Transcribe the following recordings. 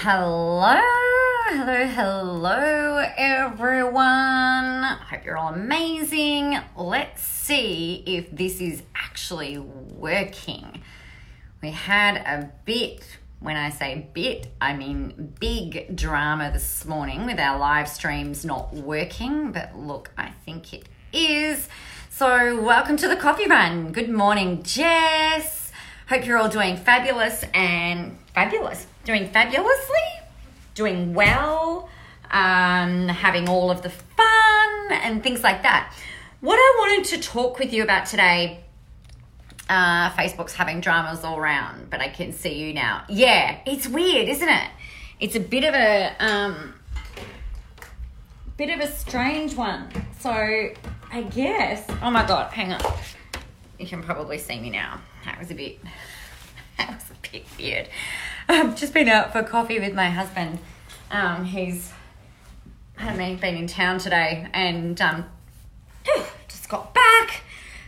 Hello, hello, hello, everyone. Hope you're all amazing. Let's see if this is actually working. We had a bit, when I say bit, I mean big drama this morning with our live streams not working, but look, I think it is. So, welcome to the coffee run. Good morning, Jess. Hope you're all doing fabulous and fabulous doing fabulously, doing well, um, having all of the fun and things like that. What I wanted to talk with you about today uh, Facebook's having dramas all around, but I can see you now. Yeah, it's weird, isn't it? It's a bit of a um, bit of a strange one. So I guess. Oh my god, hang on. You can probably see me now. That was a bit. That was a bit weird. I've just been out for coffee with my husband. Um, he's I mean, been in town today and um, just got back.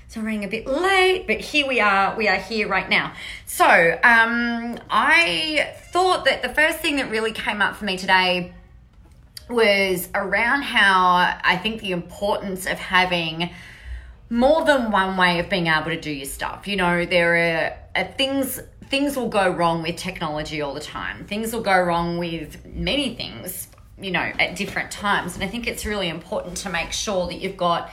So I'm running a bit late, but here we are. We are here right now. So um, I thought that the first thing that really came up for me today was around how I think the importance of having more than one way of being able to do your stuff. You know, there are, are things things will go wrong with technology all the time. Things will go wrong with many things, you know, at different times. And I think it's really important to make sure that you've got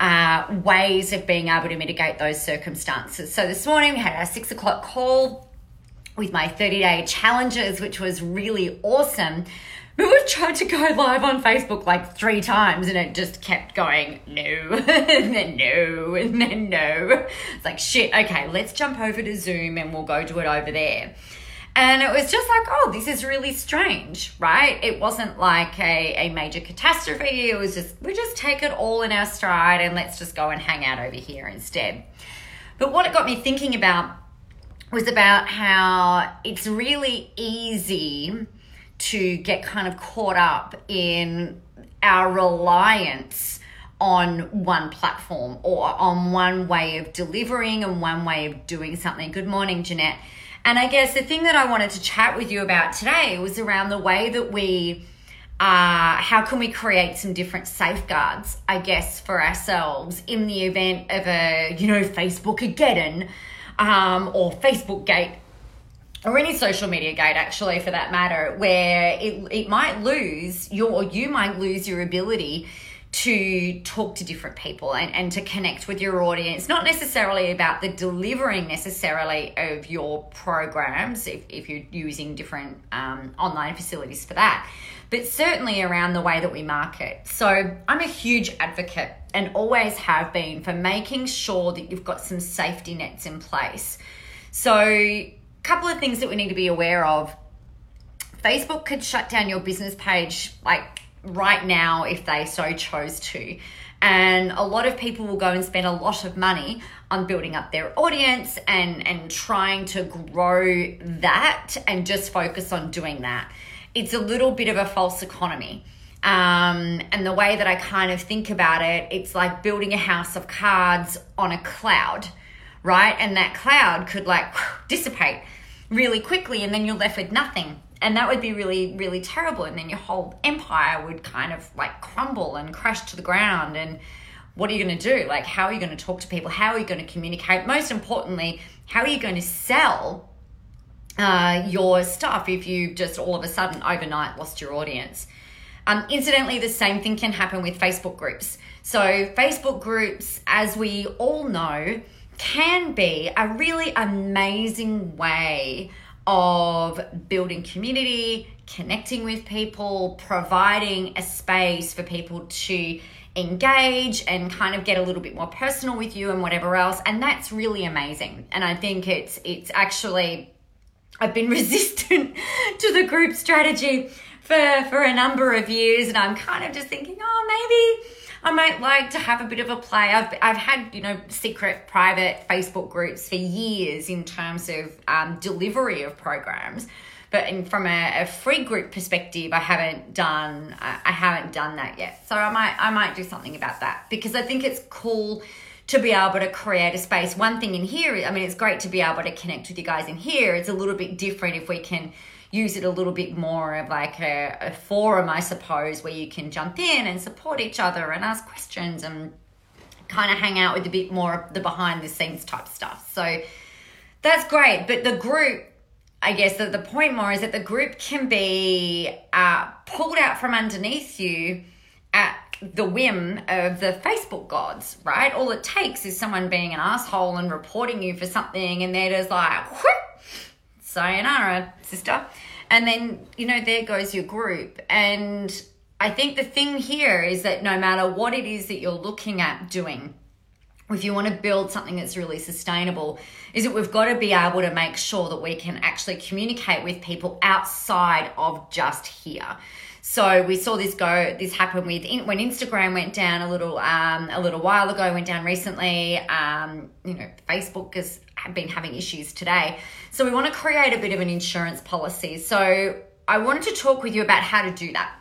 uh, ways of being able to mitigate those circumstances. So this morning we had our six o'clock call with my 30 day challenges, which was really awesome. But we've tried to go live on Facebook like three times and it just kept going, no, and then no, and then no. It's like, shit, okay, let's jump over to Zoom and we'll go do it over there. And it was just like, oh, this is really strange, right? It wasn't like a, a major catastrophe. It was just, we just take it all in our stride and let's just go and hang out over here instead. But what it got me thinking about was about how it's really easy to get kind of caught up in our reliance on one platform or on one way of delivering and one way of doing something. Good morning, Jeanette. And I guess the thing that I wanted to chat with you about today was around the way that we, uh, how can we create some different safeguards, I guess, for ourselves in the event of a, you know, Facebook again um, or Facebook Gate or any social media gate actually for that matter where it, it might lose your or you might lose your ability to talk to different people and, and to connect with your audience. Not necessarily about the delivering necessarily of your programs if, if you're using different um, online facilities for that but certainly around the way that we market. So i'm a huge advocate and always have been for making sure that you've got some safety nets in place. So couple of things that we need to be aware of. Facebook could shut down your business page like right now if they so chose to. And a lot of people will go and spend a lot of money on building up their audience and, and trying to grow that and just focus on doing that. It's a little bit of a false economy. Um, and the way that I kind of think about it, it's like building a house of cards on a cloud right? And that cloud could like dissipate really quickly and then you're left with nothing. And that would be really, really terrible. And then your whole empire would kind of like crumble and crash to the ground. And what are you going to do? Like, how are you going to talk to people? How are you going to communicate? Most importantly, how are you going to sell uh, your stuff if you just all of a sudden overnight lost your audience? Um, incidentally, the same thing can happen with Facebook groups. So, Facebook groups, as we all know, can be a really amazing way of building community, connecting with people, providing a space for people to engage and kind of get a little bit more personal with you and whatever else and that's really amazing. And i think it's it's actually i've been resistant to the group strategy for for a number of years and i'm kind of just thinking oh maybe I might like to have a bit of a play. I've, I've had, you know, secret private Facebook groups for years in terms of um, delivery of programs. But in, from a, a, free group perspective, I haven't done I haven't done that yet. So I might I might do something about that because I think it's cool to be able to create a space. One thing in here, I mean, it's great to be able to connect with you guys in here. It's a little bit different if we can use it a little bit more of like a, a forum, I suppose, where you can jump in and support each other and ask questions and kind of hang out with a bit more of the behind the scenes type stuff. So that's great. But the group, I guess that the point more is that the group can be uh, pulled out from underneath you at the whim of the Facebook gods, right? All it takes is someone being an asshole and reporting you for something, and they're just like, sayonara, sister. And then, you know, there goes your group. And I think the thing here is that no matter what it is that you're looking at doing, if you want to build something that's really sustainable, is that we've got to be able to make sure that we can actually communicate with people outside of just here. So we saw this go, this happen with when Instagram went down a little, um, a little while ago, went down recently. Um, you know, Facebook has been having issues today. So we want to create a bit of an insurance policy. So I wanted to talk with you about how to do that,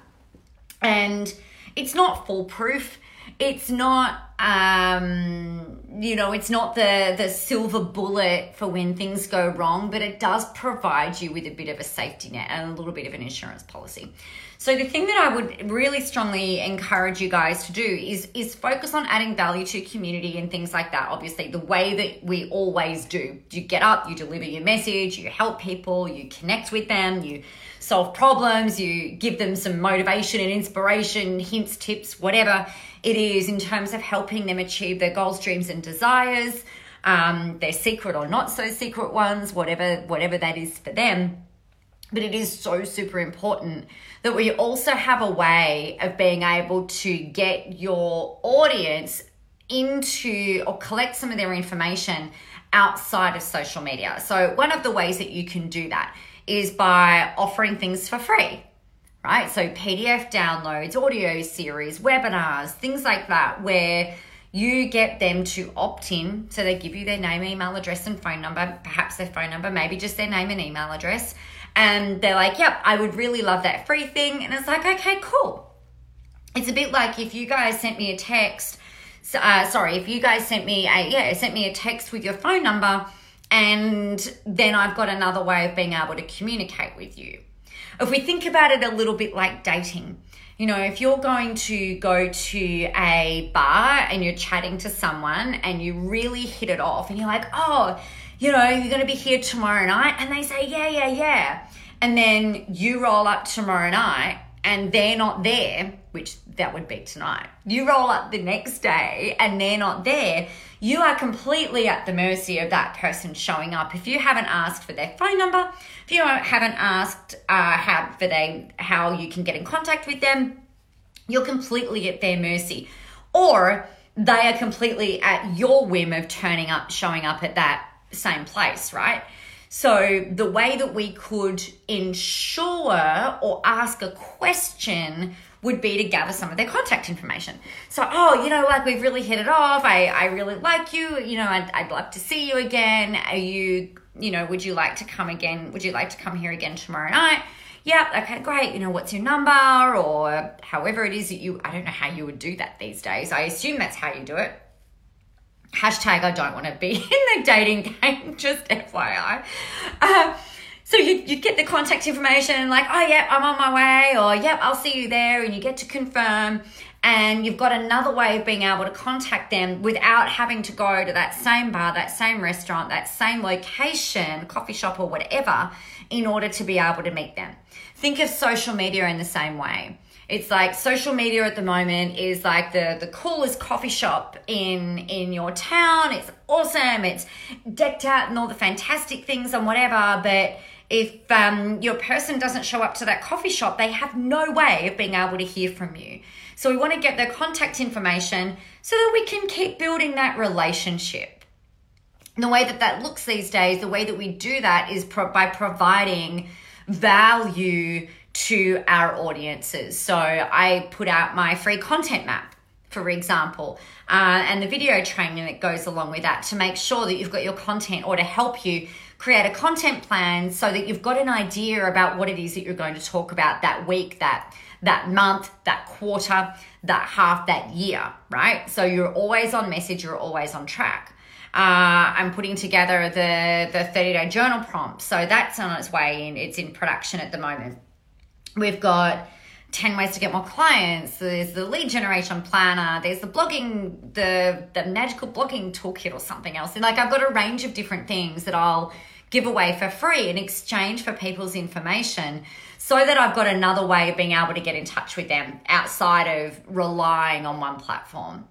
and it's not foolproof. It's not um, you know, it's not the the silver bullet for when things go wrong, but it does provide you with a bit of a safety net and a little bit of an insurance policy. So the thing that I would really strongly encourage you guys to do is is focus on adding value to community and things like that. Obviously, the way that we always do. You get up, you deliver your message, you help people, you connect with them, you solve problems, you give them some motivation and inspiration, hints, tips, whatever it is in terms of helping them achieve their goals, dreams, and desires, um, their secret or not so secret ones, whatever whatever that is for them. But it is so super important that we also have a way of being able to get your audience into or collect some of their information outside of social media. So, one of the ways that you can do that is by offering things for free, right? So, PDF downloads, audio series, webinars, things like that, where you get them to opt in. So, they give you their name, email address, and phone number, perhaps their phone number, maybe just their name and email address and they're like, yep, I would really love that free thing. And it's like, okay, cool. It's a bit like if you guys sent me a text, uh, sorry, if you guys sent me a, yeah, sent me a text with your phone number, and then I've got another way of being able to communicate with you. If we think about it a little bit like dating, you know, if you're going to go to a bar and you're chatting to someone and you really hit it off and you're like, oh, you know, you're going to be here tomorrow night. And they say, yeah, yeah, yeah. And then you roll up tomorrow night and they're not there, which that would be tonight. You roll up the next day and they're not there. You are completely at the mercy of that person showing up. If you haven't asked for their phone number, if you haven't asked uh, how for they how you can get in contact with them, you're completely at their mercy. Or they are completely at your whim of turning up, showing up at that same place, right? So the way that we could ensure or ask a question would be to gather some of their contact information. So, oh, you know, like we've really hit it off. I, I really like you. You know, I'd, I'd love to see you again. Are you, you know, would you like to come again? Would you like to come here again tomorrow night? Yep, okay, great. You know, what's your number? Or however it is that you, I don't know how you would do that these days. I assume that's how you do it hashtag I don't want to be in the dating game, just FYI. Uh, so you, you get the contact information like, oh, yep, I'm on my way, or yep, I'll see you there, and you get to confirm. And you've got another way of being able to contact them without having to go to that same bar, that same restaurant, that same location, coffee shop, or whatever, in order to be able to meet them. Think of social media in the same way. It's like social media at the moment is like the the coolest coffee shop in in your town. It's awesome. It's decked out and all the fantastic things and whatever, but if um, your person doesn't show up to that coffee shop, they have no way of being able to hear from you. So we want to get their contact information so that we can keep building that relationship. And the way that that looks these days, the way that we do that is pro- by providing value to our audiences. So I put out my free content map, for example, uh, and the video training that goes along with that to make sure that you've got your content or to help you create a content plan so that you've got an idea about what it is that you're going to talk about that week, that that month, that quarter, that half, that year, right? So you're always on message, you're always on track. Uh, I'm putting together the the 30 day journal prompt, so that's on its way in. It's in production at the moment. We've got 10 ways to get more clients. There's the lead generation planner. There's the blogging the the magical blogging toolkit or something else. And like i've got a range of different things that i'll give away for free in exchange for people's information so that i've got another way of being able to get in touch with them outside of relying on one platform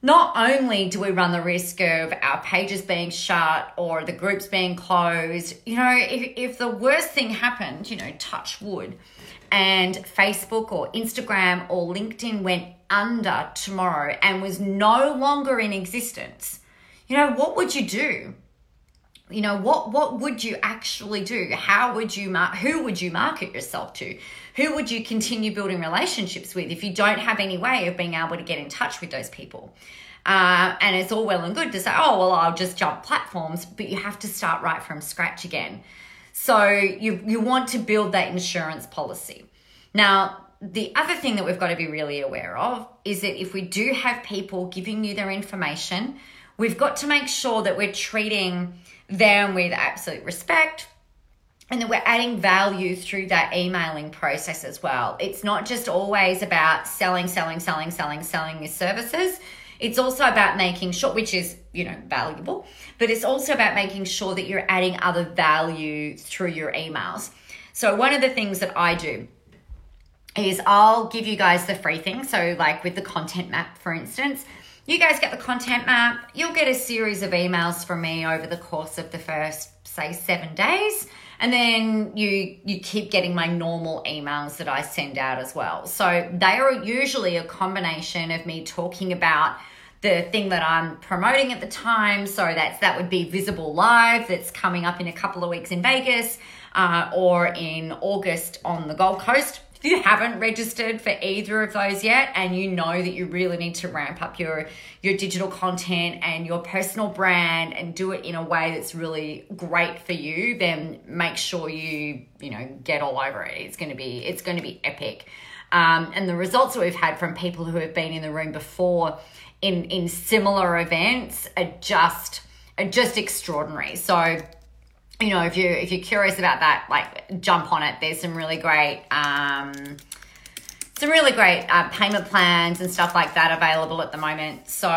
not only do we run the risk of our pages being shut or the groups being closed you know if, if the worst thing happened you know touch wood and Facebook or Instagram or LinkedIn went under tomorrow and was no longer in existence, you know, what would you do? You know, what what would you actually do? How would you mar- who would you market yourself to? Who would you continue building relationships with if you don't have any way of being able to get in touch with those people? Uh, and it's all well and good to say, oh, well, I'll just jump platforms, but you have to start right from scratch again. So you, you want to build that insurance policy. Now, the other thing that we've got to be really aware of is that if we do have people giving you their information, we've got to make sure that we're treating them with absolute respect and that we're adding value through that emailing process as well. It's not just always about selling, selling, selling, selling, selling your services. It's also about making sure, which is, you know, valuable, but it's also about making sure that you're adding other value through your emails. So, one of the things that I do is I'll give you guys the free thing. So, like with the content map, for instance, you guys get the content map. You'll get a series of emails from me over the course of the first, say, seven days. And then you you keep getting my normal emails that I send out as well. So they are usually a combination of me talking about the thing that I'm promoting at the time. So that's that would be Visible Live that's coming up in a couple of weeks in Vegas uh, or in August on the Gold Coast. If you haven't registered for either of those yet and you know that you really need to ramp up your your digital content and your personal brand and do it in a way that's really great for you, then make sure you, you know, get all over it. It's going to be it's going to be epic. Um, and the results that we've had from people who have been in the room before in in similar events are just are just extraordinary. So you know if you if you're curious about that like jump on it there's some really great um some really great uh, payment plans and stuff like that available at the moment so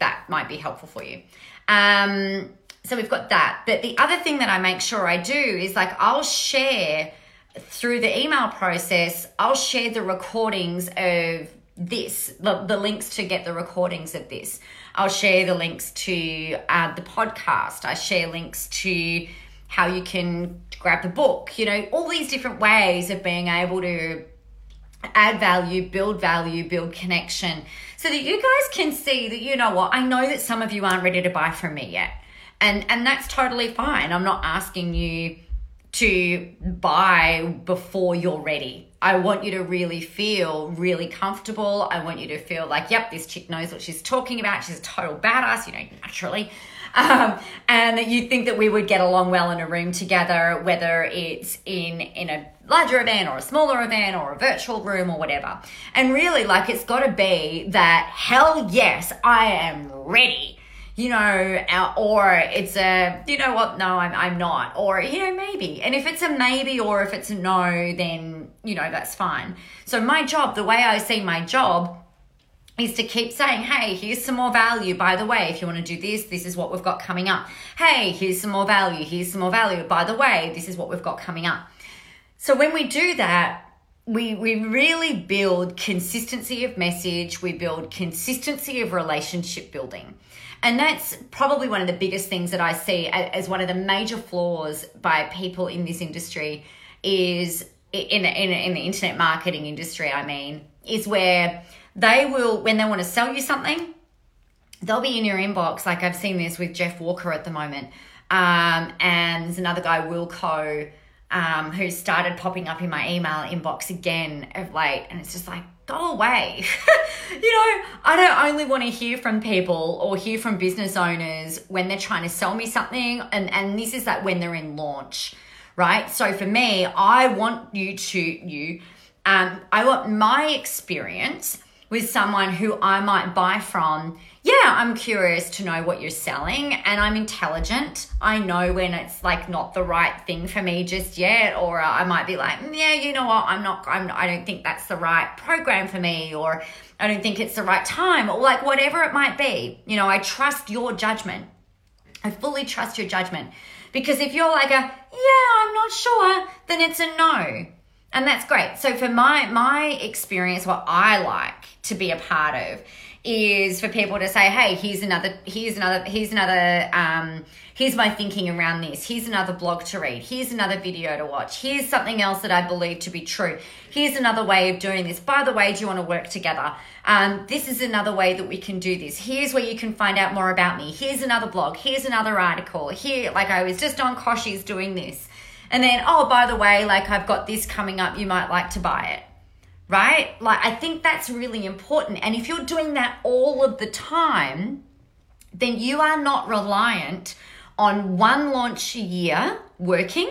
that might be helpful for you um so we've got that but the other thing that i make sure i do is like i'll share through the email process i'll share the recordings of this, the, the links to get the recordings of this. I'll share the links to uh, the podcast. I share links to how you can grab the book, you know, all these different ways of being able to add value, build value, build connection, so that you guys can see that, you know what, I know that some of you aren't ready to buy from me yet. And, and that's totally fine. I'm not asking you to buy before you're ready. I want you to really feel really comfortable. I want you to feel like, yep, this chick knows what she's talking about. She's a total badass, you know, naturally. Um, and you think that we would get along well in a room together, whether it's in in a larger event or a smaller event or a virtual room or whatever. And really, like, it's got to be that hell yes, I am ready you know, or it's a, you know what, no, I'm, I'm not, or, you know, maybe. And if it's a maybe or if it's a no, then, you know, that's fine. So my job, the way I see my job, is to keep saying, hey, here's some more value. By the way, if you want to do this, this is what we've got coming up. Hey, here's some more value. Here's some more value. By the way, this is what we've got coming up. So when we do that, we, we really build consistency of message, we build consistency of relationship building. And that's probably one of the biggest things that I see as one of the major flaws by people in this industry is in, in, in the internet marketing industry, I mean, is where they will, when they want to sell you something, they'll be in your inbox. Like I've seen this with Jeff Walker at the moment. Um, and there's another guy, Wilco, um, who started popping up in my email inbox again of late. And it's just like, go away. you know, I don't only want to hear from people or hear from business owners when they're trying to sell me something. And, and this is like when they're in launch, right? So for me, I want you to, you, um, I want my experience with someone who I might buy from yeah, I'm curious to know what you're selling and I'm intelligent. I know when it's like not the right thing for me just yet or I might be like, mm, yeah, you know what? I'm not I'm I don't think that's the right program for me or I don't think it's the right time or like whatever it might be. You know, I trust your judgment. I fully trust your judgment. Because if you're like a, yeah, I'm not sure, then it's a no. And that's great. So for my my experience what I like to be a part of is for people to say, hey, here's another, here's another, here's another, um, here's my thinking around this. Here's another blog to read. Here's another video to watch. Here's something else that I believe to be true. Here's another way of doing this. By the way, do you want to work together? Um, this is another way that we can do this. Here's where you can find out more about me. Here's another blog. Here's another article. Here, like I was just on Koshi's doing this. And then, oh, by the way, like I've got this coming up. You might like to buy it right? Like, I think that's really important. And if you're doing that all of the time, then you are not reliant on one launch a year working.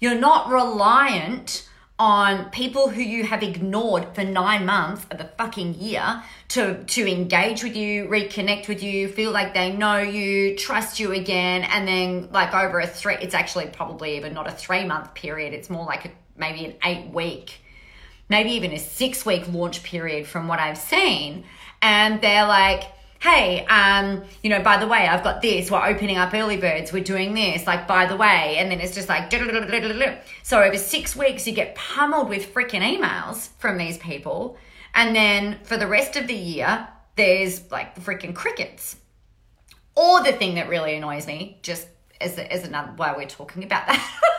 You're not reliant on people who you have ignored for nine months of the fucking year to to engage with you, reconnect with you, feel like they know you, trust you again, and then like over a three, it's actually probably even not a three month period. It's more like a, maybe an eight week maybe even a six week launch period from what I've seen. And they're like, hey, um, you know, by the way, I've got this. We're opening up early birds. We're doing this. Like, by the way. And then it's just like, so over six weeks, you get pummeled with freaking emails from these people. And then for the rest of the year, there's like freaking crickets. Or the thing that really annoys me, just as, as another why we're talking about that.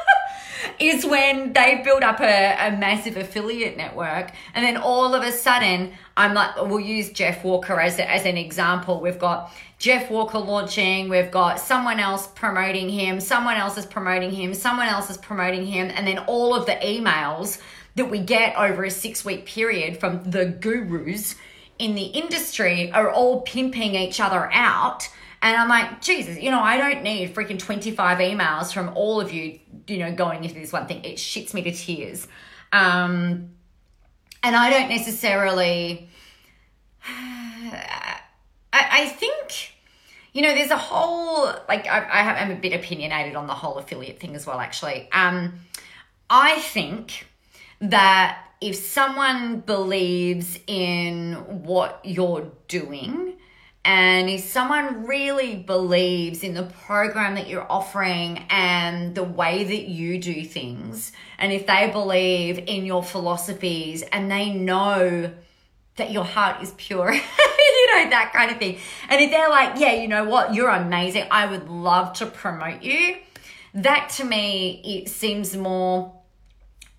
is when they build up a, a massive affiliate network and then all of a sudden I'm like we'll use Jeff Walker as, as an example. We've got Jeff Walker launching, we've got someone else promoting him, someone else is promoting him, someone else is promoting him, and then all of the emails that we get over a six week period from the gurus in the industry are all pimping each other out and I'm like, Jesus, you know, I don't need freaking 25 emails from all of you, you know, going into this one thing. It shits me to tears. Um, and I don't necessarily, I, I think, you know, there's a whole, like, I, I have, I'm a bit opinionated on the whole affiliate thing as well, actually. Um, I think that if someone believes in what you're doing, and if someone really believes in the program that you're offering and the way that you do things, and if they believe in your philosophies and they know that your heart is pure, you know, that kind of thing. And if they're like, yeah, you know what, you're amazing, I would love to promote you, that to me, it seems more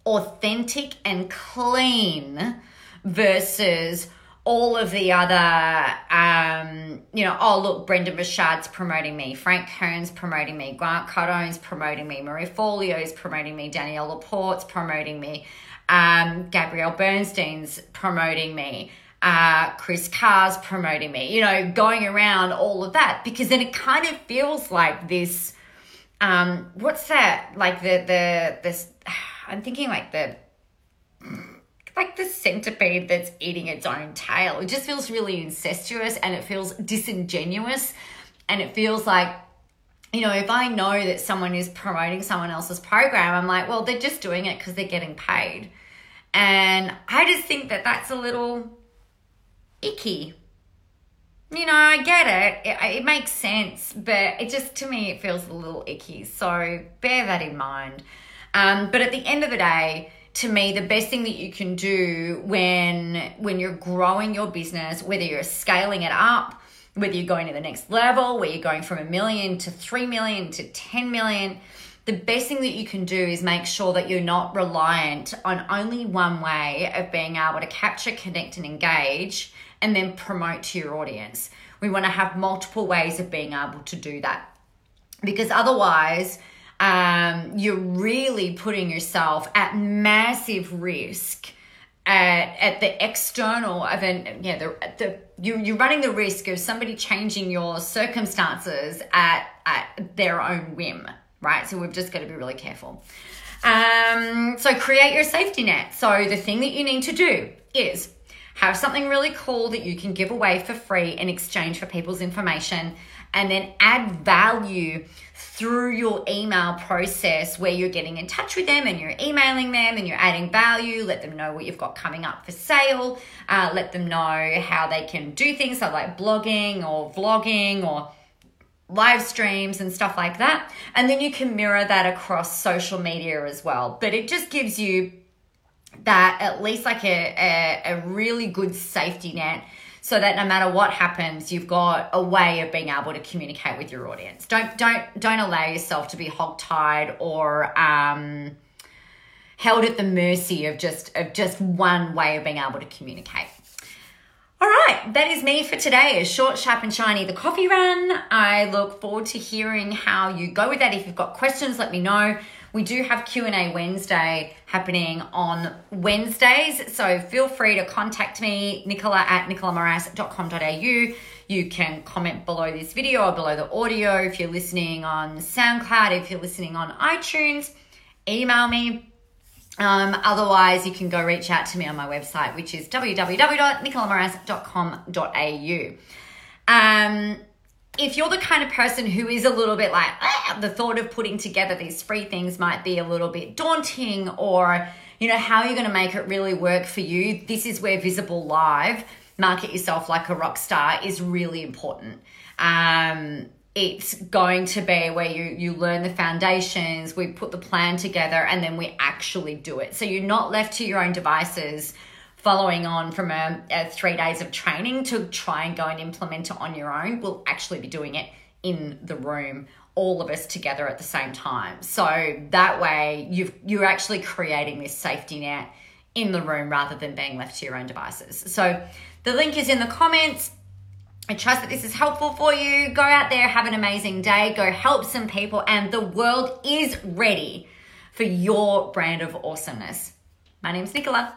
authentic and clean versus all of the other, um, you know, oh, look, Brendon Burchard's promoting me, Frank Kern's promoting me, Grant Cardone's promoting me, Marie Forleo's promoting me, Danielle Laporte's promoting me, um, Gabrielle Bernstein's promoting me, uh, Kris Carr's promoting me, you know, going around all of that because then it kind of feels like this, um, what's that? Like the, the, this, I'm thinking like the, like the centipede that's eating its own tail. It just feels really incestuous and it feels disingenuous. And it feels like, you know, if I know that someone is promoting someone else's program, I'm like, well, they're just doing it because they're getting paid. And I just think that that's a little icky. You know, I get it. it. It makes sense, but it just, to me, it feels a little icky. So bear that in mind. Um, but at the end of the day, to me the best thing that you can do when when you're growing your business whether you're scaling it up whether you're going to the next level where you're going from a million to 3 million to 10 million the best thing that you can do is make sure that you're not reliant on only one way of being able to capture connect and engage and then promote to your audience. We want to have multiple ways of being able to do that. Because otherwise um, you're really putting yourself at massive risk at, at the external of an yeah the, the you you're running the risk of somebody changing your circumstances at at their own whim right? So we've just got to be really careful. Um, so create your safety net. So the thing that you need to do is have something really cool that you can give away for free in exchange for people's information and then add value through your email process where you're getting in touch with them and you're emailing them and you're adding value. Let them know what you've got coming up for sale. Uh, let them know how they can do things like blogging or vlogging or live streams and stuff like that. And then you can mirror that across social media as well. But it just gives you that at least like a, a, a really good safety net so that no matter what happens you've got a way of being able to communicate with your audience don't don't don't allow yourself to be hogtied or um, held at the mercy of just of just one way of being able to communicate all right, that is me for today. A short, sharp, and shiny the coffee run. I look forward to hearing how you go with that. If you've got questions, let me know. We do have Q&A Wednesday happening on Wednesdays, so feel free to contact me, nicola at nicolamoras.com.au. You can comment below this video or below the audio if you're listening on SoundCloud, if you're listening on iTunes, email me. Um, otherwise, you can go reach out to me on my website, which is www.nicolamoras.com.au. Um, if you're the kind of person who is a little bit like ah, the thought of putting together these free things might be a little bit daunting or you know how are you're going to make it really work for you? This is where visible live market yourself like a rock star is really important. Um, it's going to be where you you learn the foundations we put the plan together and then we actually do it. So you're not left to your own devices following on from a, a, three days of training to try and go and implement it on your own, we'll actually be doing it in the room, all of us together at the same time. So that way you've you're actually creating this safety net in the room rather than being left to your own devices. So the link is in the comments. I trust that this is helpful for you. Go out there, have an amazing day, go help some people, and the world is ready for your brand of awesomeness. My name's Nicola.